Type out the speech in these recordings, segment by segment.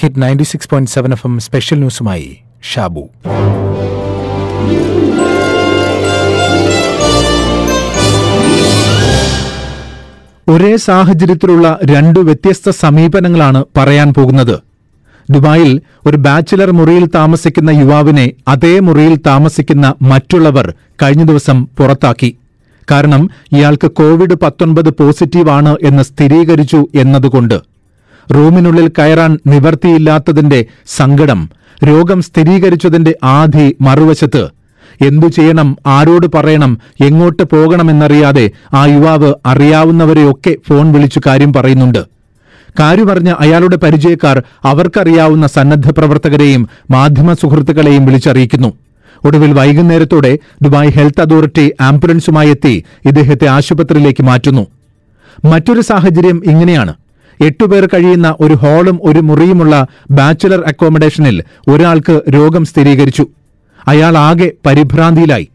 Hit ninety six point seven FM M special ന്യൂസുമായി ഷാബു. ഒരേ സാഹചര്യത്തിലുള്ള രണ്ട് വ്യത്യസ്ത സമീപനങ്ങളാണ് പറയാൻ പോകുന്നത്. ദുബായിൽ ഒരു ബാച്ചിലർ മുറിയിൽ താമസിക്കുന്ന യുവാവിനെ അതേ മുറിയിൽ താമസിക്കുന്ന മറ്റുള്ളവർ കഴിഞ്ഞ ദിവസം പുറത്താക്കി. കാരണം ഇയാൾക്ക് കോവിഡ് പത്തൊൻപത് പോസിറ്റീവാണ് എന്ന് സ്ഥിരീകരിച്ചു എന്നതുകൊണ്ട്. റൂമിനുള്ളിൽ കയറാൻ നിവർത്തിയില്ലാത്തതിന്റെ സങ്കടം രോഗം സ്ഥിരീകരിച്ചതിന്റെ ആധി മറുവശത്ത്. എന്തു ചെയ്യണം ആരോട് പറയണം എങ്ങോട്ട് പോകണമെന്നറിയാതെ ആ യുവാവ് അറിയാവുന്നവരെയൊക്കെ ഫോൺ വിളിച്ചു കാര്യം പറയുന്നുണ്ട്. കാര്യമറിഞ്ഞ അയാളുടെ പരിചയക്കാർ അവർക്കറിയാവുന്ന സന്നദ്ധ പ്രവർത്തകരെയും മാധ്യമ സുഹൃത്തുക്കളെയും വിളിച്ചറിയിക്കുന്നു. ഒടുവിൽ വൈകുന്നേരത്തോടെ ദുബായ് ഹെൽത്ത് അതോറിറ്റി ആംബുലൻസുമായി എത്തി ഇദ്ദേഹത്തെ ആശുപത്രിയിലേക്ക് മാറ്റുന്നു. മറ്റൊരു സാഹചര്യം ഇങ്ങനെയാണ്. എട്ടുപേർ കഴിയുന്ന ഒരു ഹാളും ഒരു മുറിയുമുള്ള ബാച്ചുലർ അക്കോമഡേഷനിൽ ഒരാൾക്ക് രോഗം സ്ഥിരീകരിച്ചു. അയാൾ ആകെ പരിഭ്രാന്തിയിലായി.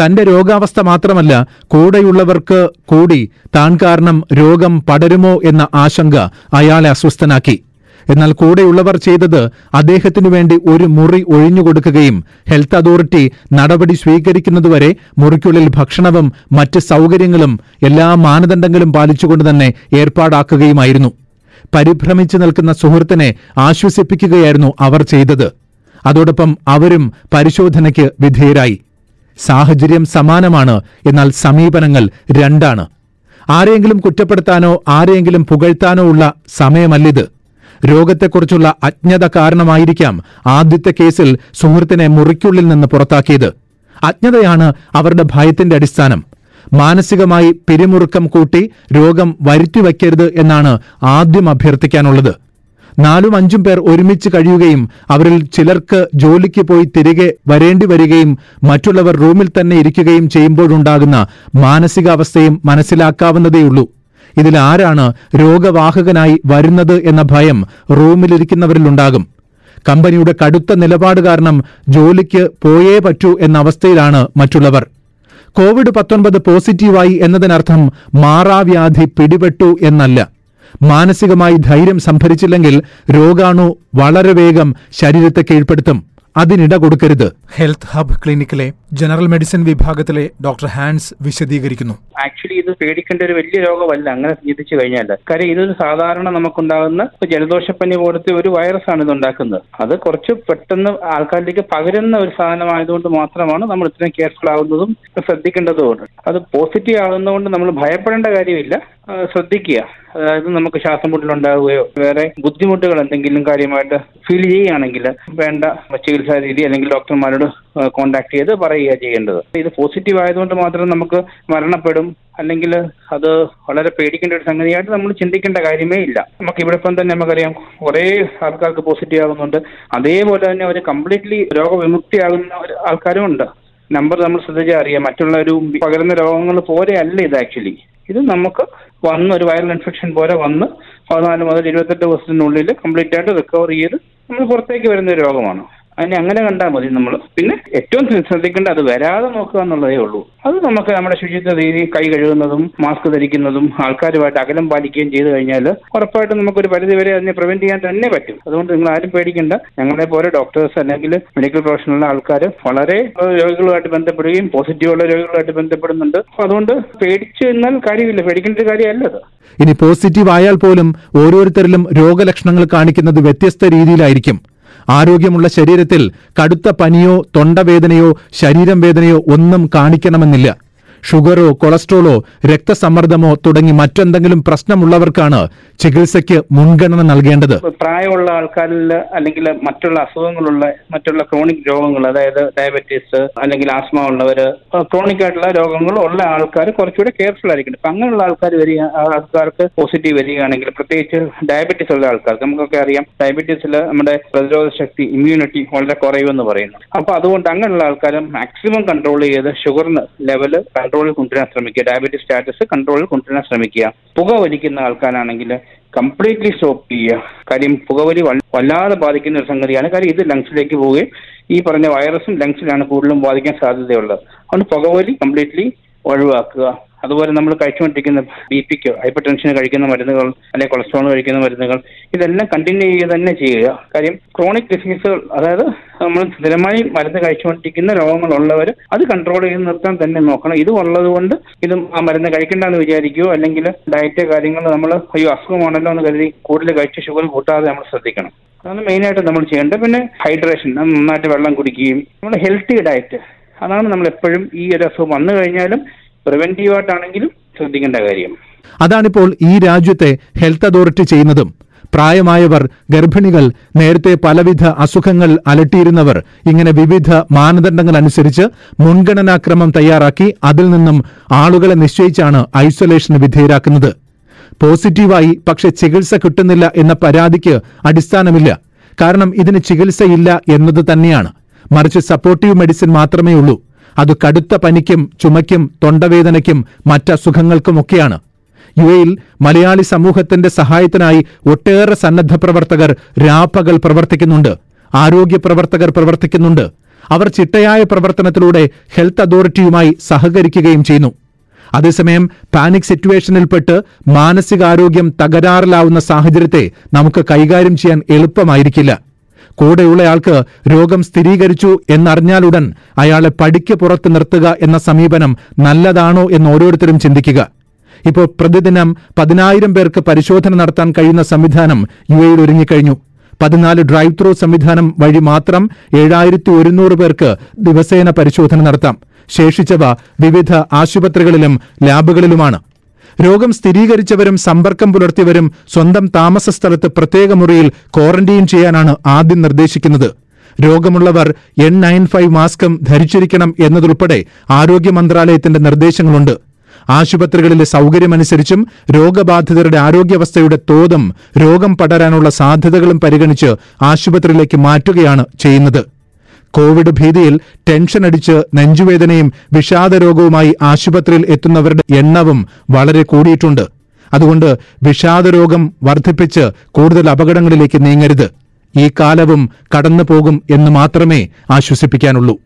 തന്റെ രോഗാവസ്ഥ മാത്രമല്ല കൂടെയുള്ളവർക്ക് കൂടി താൻ കാരണം രോഗം പടരുമോ എന്ന ആശങ്ക അയാളെ അസ്വസ്ഥനാക്കി. എന്നാൽ കൂടെയുള്ളവർ ചെയ്തത് അദ്ദേഹത്തിനു വേണ്ടി ഒരു മുറി ഒഴിഞ്ഞുകൊടുക്കുകയും ഹെൽത്ത് അതോറിറ്റി നടപടി സ്വീകരിക്കുന്നതുവരെ മുറിക്കുള്ളിൽ ഭക്ഷണവും മറ്റ് സൗകര്യങ്ങളും എല്ലാ മാനദണ്ഡങ്ങളും പാലിച്ചുകൊണ്ട് തന്നെ ഏർപ്പാടാക്കുകയുമായിരുന്നു. പരിഭ്രമിച്ചു നിൽക്കുന്ന സുഹൃത്തിനെ ആശ്വസിപ്പിക്കുകയായിരുന്നു അവർ ചെയ്തത്. അതോടൊപ്പം അവരും പരിശോധനയ്ക്ക് വിധേയരായി. സാഹചര്യം സമാനമാണ് എന്നാൽ സമീപനങ്ങൾ രണ്ടാണ്. ആരെയെങ്കിലും കുറ്റപ്പെടുത്താനോ ആരെയെങ്കിലും പുകഴ്ത്താനോ ഉള്ള സമയമല്ലിത്. രോഗത്തെക്കുറിച്ചുള്ള അജ്ഞത കാരണമായിരിക്കാം ആദ്യത്തെ കേസിൽ സുഹൃത്തിനെ മുറിക്കുള്ളിൽ നിന്ന് പുറത്താക്കിയത്. അജ്ഞതയാണ് അവരുടെ ഭയത്തിന്റെ അടിസ്ഥാനം. മാനസികമായി പിരിമുറുക്കം കൂട്ടി രോഗം വരുത്തിവയ്ക്കരുത് എന്നാണ് ആദ്യം അഭ്യർത്ഥിക്കാനുള്ളത്. നാലും അഞ്ചും പേർ ഒരുമിച്ച് കഴിയുകയും അവരിൽ ചിലർക്ക് ജോലിക്ക് പോയി തിരികെ വരേണ്ടി വരികയും മറ്റുള്ളവർ റൂമിൽ തന്നെ ഇരിക്കുകയും ചെയ്യുമ്പോഴുണ്ടാകുന്ന മാനസികാവസ്ഥയും മനസ്സിലാക്കാവുന്നതേയുള്ളൂ. ഇതിൽ ആരാണ് രോഗവാഹകനായി വരുന്നത് എന്ന ഭയം റൂമിലിരിക്കുന്നവരിലുണ്ടാകും. കമ്പനിയുടെ കടുത്ത നിലപാട് കാരണം ജോലിക്ക് പോയേ പറ്റൂ എന്ന അവസ്ഥയിലാണ് മറ്റുള്ളവർ. കോവിഡ് പത്തൊൻപത് പോസിറ്റീവായി എന്നതിനർത്ഥം മാറാവ്യാധി പിടിപെട്ടു എന്നല്ല. മാനസികമായി ധൈര്യം സംഭരിച്ചില്ലെങ്കിൽ രോഗാണു വളരെ വേഗം ശരീരത്തെ കീഴ്പ്പെടുത്തും. അതിനിട കൊടുക്കരുത്. ഹെൽത്ത് ഹബ് ക്ലിനിക്കിലെ ജനറൽ മെഡിസിൻ വിഭാഗത്തിലെ ഡോക്ടർ ഹാൻസ് വിശദീകരിക്കുന്നു. ആക്ച്വലി ഇത് പേടിക്കേണ്ട ഒരു വലിയ രോഗമല്ല. അങ്ങനെ ചിന്തിച്ചു കഴിഞ്ഞാൽ കാര്യം ഇതൊരു സാധാരണ നമുക്കുണ്ടാകുന്ന ജലദോഷപ്പനി പോലത്തെ ഒരു വൈറസ് ആണ് ഇത് ഉണ്ടാക്കുന്നത് അത് കുറച്ച് പെട്ടെന്ന് ആൾക്കാരിലേക്ക് പകരുന്ന ഒരു സാധനമായതുകൊണ്ട് മാത്രമാണ് നമ്മൾ ഇത്രയും കെയർഫുൾ ആവുന്നതും ശ്രദ്ധിക്കേണ്ടതുമാണ്. അത് പോസിറ്റീവ് ആകുന്നതുകൊണ്ട് നമ്മൾ ഭയപ്പെടേണ്ട കാര്യമില്ല. ശ്രദ്ധിക്കുക. അതായത് നമുക്ക് ശ്വാസം മുട്ടലുണ്ടാവുകയോ വേറെ ബുദ്ധിമുട്ടുകൾ എന്തെങ്കിലും കാര്യമായിട്ട് ഫീൽ ചെയ്യുകയാണെങ്കിൽ വേണ്ട ചികിത്സാ രീതി അല്ലെങ്കിൽ ഡോക്ടർമാരോട് കോൺടാക്ട് ചെയ്ത് പറയുക ചെയ്യേണ്ടത്. ഇത് പോസിറ്റീവ് ആയതുകൊണ്ട് മാത്രം നമുക്ക് മരണപ്പെടും. അല്ലെങ്കിൽ അത് വളരെ പേടിക്കേണ്ട ഒരു സംഗതിയായിട്ട് നമ്മൾ ചിന്തിക്കേണ്ട കാര്യമേ ഇല്ല. നമുക്ക് ഇവിടെ ഇപ്പം തന്നെ നമുക്കറിയാം കുറേ ആൾക്കാർക്ക് പോസിറ്റീവ് ആകുന്നുണ്ട് അതേപോലെ തന്നെ അവർ കംപ്ലീറ്റ്ലി രോഗവിമുക്തിയാകുന്ന ഒരു ആൾക്കാരും ഉണ്ട്. നമ്പർ നമ്മൾ ശ്രദ്ധിച്ചാൽ അറിയാം. മറ്റുള്ള ഒരു പകരുന്ന രോഗങ്ങൾ പോലെയല്ല ഇത് ആക്ച്വലി ഇത് നമുക്ക് വന്ന് ഒരു വൈറൽ ഇൻഫെക്ഷൻ പോലെ വന്ന് പതിനാല് മുതൽ ഇരുപത്തെട്ട് ദിവസത്തിനുള്ളിൽ കംപ്ലീറ്റ് ആയിട്ട് റിക്കവർ ചെയ്ത് നമ്മൾ പുറത്തേക്ക് വരുന്ന രോഗമാണ്. അതിനെ അങ്ങനെ കണ്ടാൽ മതി നമ്മൾ പിന്നെ ഏറ്റവും ശ്രദ്ധിക്കേണ്ട അത് വരാതെ നോക്കുക എന്നുള്ളതേ ഉള്ളൂ. അത് നമുക്ക് നമ്മുടെ ശുചിത്വ രീതി കൈ കഴുകുന്നതും മാസ്ക് ധരിക്കുന്നതും ആൾക്കാരുമായിട്ട് അകലം പാലിക്കുകയും ചെയ്തു കഴിഞ്ഞാൽ ഉറപ്പായിട്ടും നമുക്കൊരു പരിധിവരെ അതിനെ പ്രിവെന്റ് ചെയ്യാൻ തന്നെ പറ്റും. അതുകൊണ്ട് നിങ്ങൾ ആരും പേടിക്കേണ്ട. ഞങ്ങളെ പോലെ ഡോക്ടേഴ്സ് അല്ലെങ്കിൽ മെഡിക്കൽ പ്രൊഫഷണലുള്ള ആൾക്കാർ വളരെ രോഗികളുമായിട്ട് ബന്ധപ്പെടുകയും പോസിറ്റീവുള്ള രോഗികളുമായിട്ട് ബന്ധപ്പെടുന്നുണ്ട്. അതുകൊണ്ട് പേടിച്ചു എന്നാൽ കാര്യമില്ല. പേടിക്കേണ്ട ഒരു കാര്യമല്ല അത്. ഇനി പോസിറ്റീവ് ആയാൽ പോലും ഓരോരുത്തരിലും രോഗലക്ഷണങ്ങൾ കാണിക്കുന്നത് വ്യത്യസ്ത രീതിയിലായിരിക്കും. ആരോഗ്യമുള്ള ശരീരത്തിൽ കടുത്ത പനിയോ തൊണ്ടവേദനയോ ശരീരം വേദനയോ ഒന്നും കാണിക്കണമെന്നില്ല. ഷുഗറോ കൊളസ്ട്രോളോ രക്തസമ്മർദ്ദമോ തുടങ്ങി മറ്റെന്തെങ്കിലും പ്രശ്നമുള്ളവർക്കാണ് ചികിത്സയ്ക്ക് മുൻഗണന നൽകേണ്ടത്. പ്രായമുള്ള ആൾക്കാരിൽ അല്ലെങ്കിൽ മറ്റുള്ള അസുഖങ്ങളുള്ള മറ്റുള്ള ക്രോണിക് രോഗങ്ങൾ അതായത് ഡയബറ്റീസ് അല്ലെങ്കിൽ ആസ്മ ഉള്ളവര് ക്രോണിക് ആയിട്ടുള്ള രോഗങ്ങൾ ഉള്ള ആൾക്കാർ കുറച്ചുകൂടെ കെയർഫുൾ ആയിരിക്കണം. അപ്പൊ അങ്ങനെയുള്ള ആൾക്കാർ വരിക ആൾക്കാർക്ക് പോസിറ്റീവ് വരികയാണെങ്കിൽ പ്രത്യേകിച്ച് ഡയബറ്റീസ് ഉള്ള ആൾക്കാർക്ക് നമുക്കൊക്കെ അറിയാം ഡയബറ്റീസിൽ നമ്മുടെ പ്രതിരോധ ശക്തി ഇമ്മ്യൂണിറ്റി വളരെ കുറയുമെന്ന് പറയുന്നു. അപ്പൊ അതുകൊണ്ട് അങ്ങനെയുള്ള ആൾക്കാർ മാക്സിമം കൺട്രോൾ ചെയ്ത് ഷുഗറിന് ലെവൽ കൺട്രോളിൽ കൊണ്ടുവരാൻ ശ്രമിക്കുക. ഡയബറ്റിക് സ്റ്റാറ്റസ് കൺട്രോളിൽ കൊണ്ടുവരാൻ ശ്രമിക്കുക. പുകവലിക്കുന്ന ആൾക്കാരാണെങ്കിൽ കംപ്ലീറ്റ്ലി സ്റ്റോപ്പ് ചെയ്യുക. കാര്യം പുകവലി വല്ലാതെ ബാധിക്കുന്ന ഒരു സംഗതിയാണ്. കാര്യം ഇത് ലങ്സിലേക്ക് പോവുകയും ഈ പറഞ്ഞ വൈറസും ലങ്സിലാണ് കൂടുതലും ബാധിക്കാൻ സാധ്യതയുള്ളത്. അതുകൊണ്ട് പുകവലി കംപ്ലീറ്റ്ലി ഒഴിവാക്കുക. അതുപോലെ നമ്മൾ കഴിച്ചുകൊണ്ടിരിക്കുന്ന ബി പിക്ക് ഹൈപ്പർ ടെൻഷന് കഴിക്കുന്ന മരുന്നുകൾ അല്ലെങ്കിൽ കൊളസ്ട്രോൾ കഴിക്കുന്ന മരുന്നുകൾ ഇതെല്ലാം കണ്ടിന്യൂ ചെയ്യുക തന്നെ ചെയ്യുക. കാര്യം ക്രോണിക് ഡിസീസുകൾ അതായത് നമ്മൾ സ്ഥിരമായി മരുന്ന് കഴിച്ചുകൊണ്ടിരിക്കുന്ന രോഗങ്ങളുള്ളവർ അത് കൺട്രോൾ ചെയ്ത് നിർത്താൻ തന്നെ നോക്കണം. ഇത് ഉള്ളത് കൊണ്ട് ഇതും ആ മരുന്ന് കഴിക്കണ്ടെന്ന് വിചാരിക്കുകയോ അല്ലെങ്കിൽ ഡയറ്റ് കാര്യങ്ങൾ നമ്മൾ അയ്യോ അസുഖമാണല്ലോ എന്ന് കരുതി കൂടുതൽ കഴിച്ച ഷുഗർ കൂട്ടാതെ നമ്മൾ ശ്രദ്ധിക്കണം. അതാണ് മെയിനായിട്ട് നമ്മൾ ചെയ്യേണ്ടത്. പിന്നെ ഹൈഡ്രേഷൻ നന്നായിട്ട് വെള്ളം കുടിക്കുകയും നമ്മൾ ഹെൽത്തി ഡയറ്റ് അതാണ് നമ്മൾ എപ്പോഴും ഈ ഒരു അസുഖം വന്നു കഴിഞ്ഞാലും പ്രിവെന്റീവ് ആയിട്ടാണെങ്കിലും ശ്രദ്ധിക്കേണ്ട കാര്യം. അതാണിപ്പോൾ ഈ രാജ്യത്തെ ഹെൽത്ത് അതോറിറ്റി ചെയ്യുന്നതും. പ്രായമായവർ ഗർഭിണികൾ നേരത്തെ പലവിധ അസുഖങ്ങൾ അലട്ടിയിരുന്നവർ ഇങ്ങനെ വിവിധ മാനദണ്ഡങ്ങൾ അനുസരിച്ച് മുൻഗണനാക്രമം തയ്യാറാക്കി അതിൽ നിന്നും ആളുകളെ നിശ്ചയിച്ചാണ് ഐസൊലേഷന് വിധേയരാക്കുന്നത്. പോസിറ്റീവായി പക്ഷെ ചികിത്സ കിട്ടുന്നില്ല എന്ന പരാതിക്ക് അടിസ്ഥാനമില്ല. കാരണം ഇതിന് ചികിത്സയില്ല എന്നത് തന്നെയാണ്. മറിച്ച് സപ്പോർട്ടീവ് മെഡിസിൻ മാത്രമേ ഉള്ളൂ അത് കടുത്ത പനിക്കും ചുമയ്ക്കും തൊണ്ടവേദനയ്ക്കും മറ്റസുഖങ്ങൾക്കുമൊക്കെയാണ് യു എയിൽ മലയാളി സമൂഹത്തിന്റെ സഹായത്തിനായി ഒട്ടേറെ സന്നദ്ധ പ്രവർത്തകർ രാപ്പകൽ പ്രവർത്തിക്കുന്നുണ്ട്. ആരോഗ്യ പ്രവർത്തകർ പ്രവർത്തിക്കുന്നുണ്ട്. അവർ ചിട്ടയായ പ്രവർത്തനത്തിലൂടെ ഹെൽത്ത് അതോറിറ്റിയുമായി സഹകരിക്കുകയും ചെയ്യുന്നു. അതേസമയം പാനിക് സിറ്റുവേഷനിൽപ്പെട്ട് മാനസികാരോഗ്യം തകരാറിലാവുന്ന സാഹചര്യത്തെ നമുക്ക് കൈകാര്യം ചെയ്യാൻ എളുപ്പമായിരിക്കില്ല. കൂടെയുള്ളയാൾക്ക് രോഗം സ്ഥിരീകരിച്ചു എന്നറിഞ്ഞാലുടൻ അയാളെ പടിക്ക് പുറത്ത് നിർത്തുക എന്ന സമീപനം നല്ലതാണോ എന്ന് ഓരോരുത്തരും ചിന്തിക്കുക. ഇപ്പോൾ പ്രതിദിനം പതിനായിരം പേർക്ക് പരിശോധന നടത്താൻ കഴിയുന്ന സംവിധാനം യു എയിൽ ഒരുങ്ങിക്കഴിഞ്ഞു. പതിനാല് ഡ്രൈവ് ത്രൂ സംവിധാനം വഴി മാത്രം ഏഴായിരത്തി ഒരുന്നൂറ് പേർക്ക് ദിവസേന പരിശോധന നടത്താം. ശേഷിച്ചവ വിവിധ ആശുപത്രികളിലും ലാബുകളിലുമാണ്. രോഗം സ്ഥിരീകരിച്ചവരും സമ്പർക്കം പുലർത്തിയവരും സ്വന്തം താമസ സ്ഥലത്ത് പ്രത്യേക മുറിയിൽ ക്വാറന്റൈൻ ചെയ്യാനാണ് ആദ്യം നിർദ്ദേശിക്കുന്നത്. രോഗമുള്ളവർ എൻ നയൻ ഫൈവ് മാസ്കും ധരിച്ചിരിക്കണം എന്നതുൾപ്പെടെ ആരോഗ്യ മന്ത്രാലയത്തിന്റെ നിർദ്ദേശങ്ങളുണ്ട്. ആശുപത്രികളിലെ സൗകര്യമനുസരിച്ചും രോഗബാധിതരുടെ ആരോഗ്യാവസ്ഥയുടെ തോതും രോഗം പടരാനുള്ള സാധ്യതകളും പരിഗണിച്ച് ആശുപത്രിയിലേക്ക് മാറ്റുകയാണ് ചെയ്യുന്നത്. കോവിഡ് ഭീതിയിൽ ടെൻഷൻ അടിച്ച് നെഞ്ചുവേദനയും വിഷാദരോഗവുമായി ആശുപത്രിയിൽ എത്തുന്നവരുടെ എണ്ണവും വളരെ കൂടിയിട്ടുണ്ട്. അതുകൊണ്ട് വിഷാദരോഗം വർദ്ധിപ്പിച്ച് കൂടുതൽ അപകടങ്ങളിലേക്ക് നീങ്ങരുത്. ഈ കാലവും കടന്നുപോകും എന്ന് മാത്രമേ ആശ്വസിപ്പിക്കാനുള്ളൂ.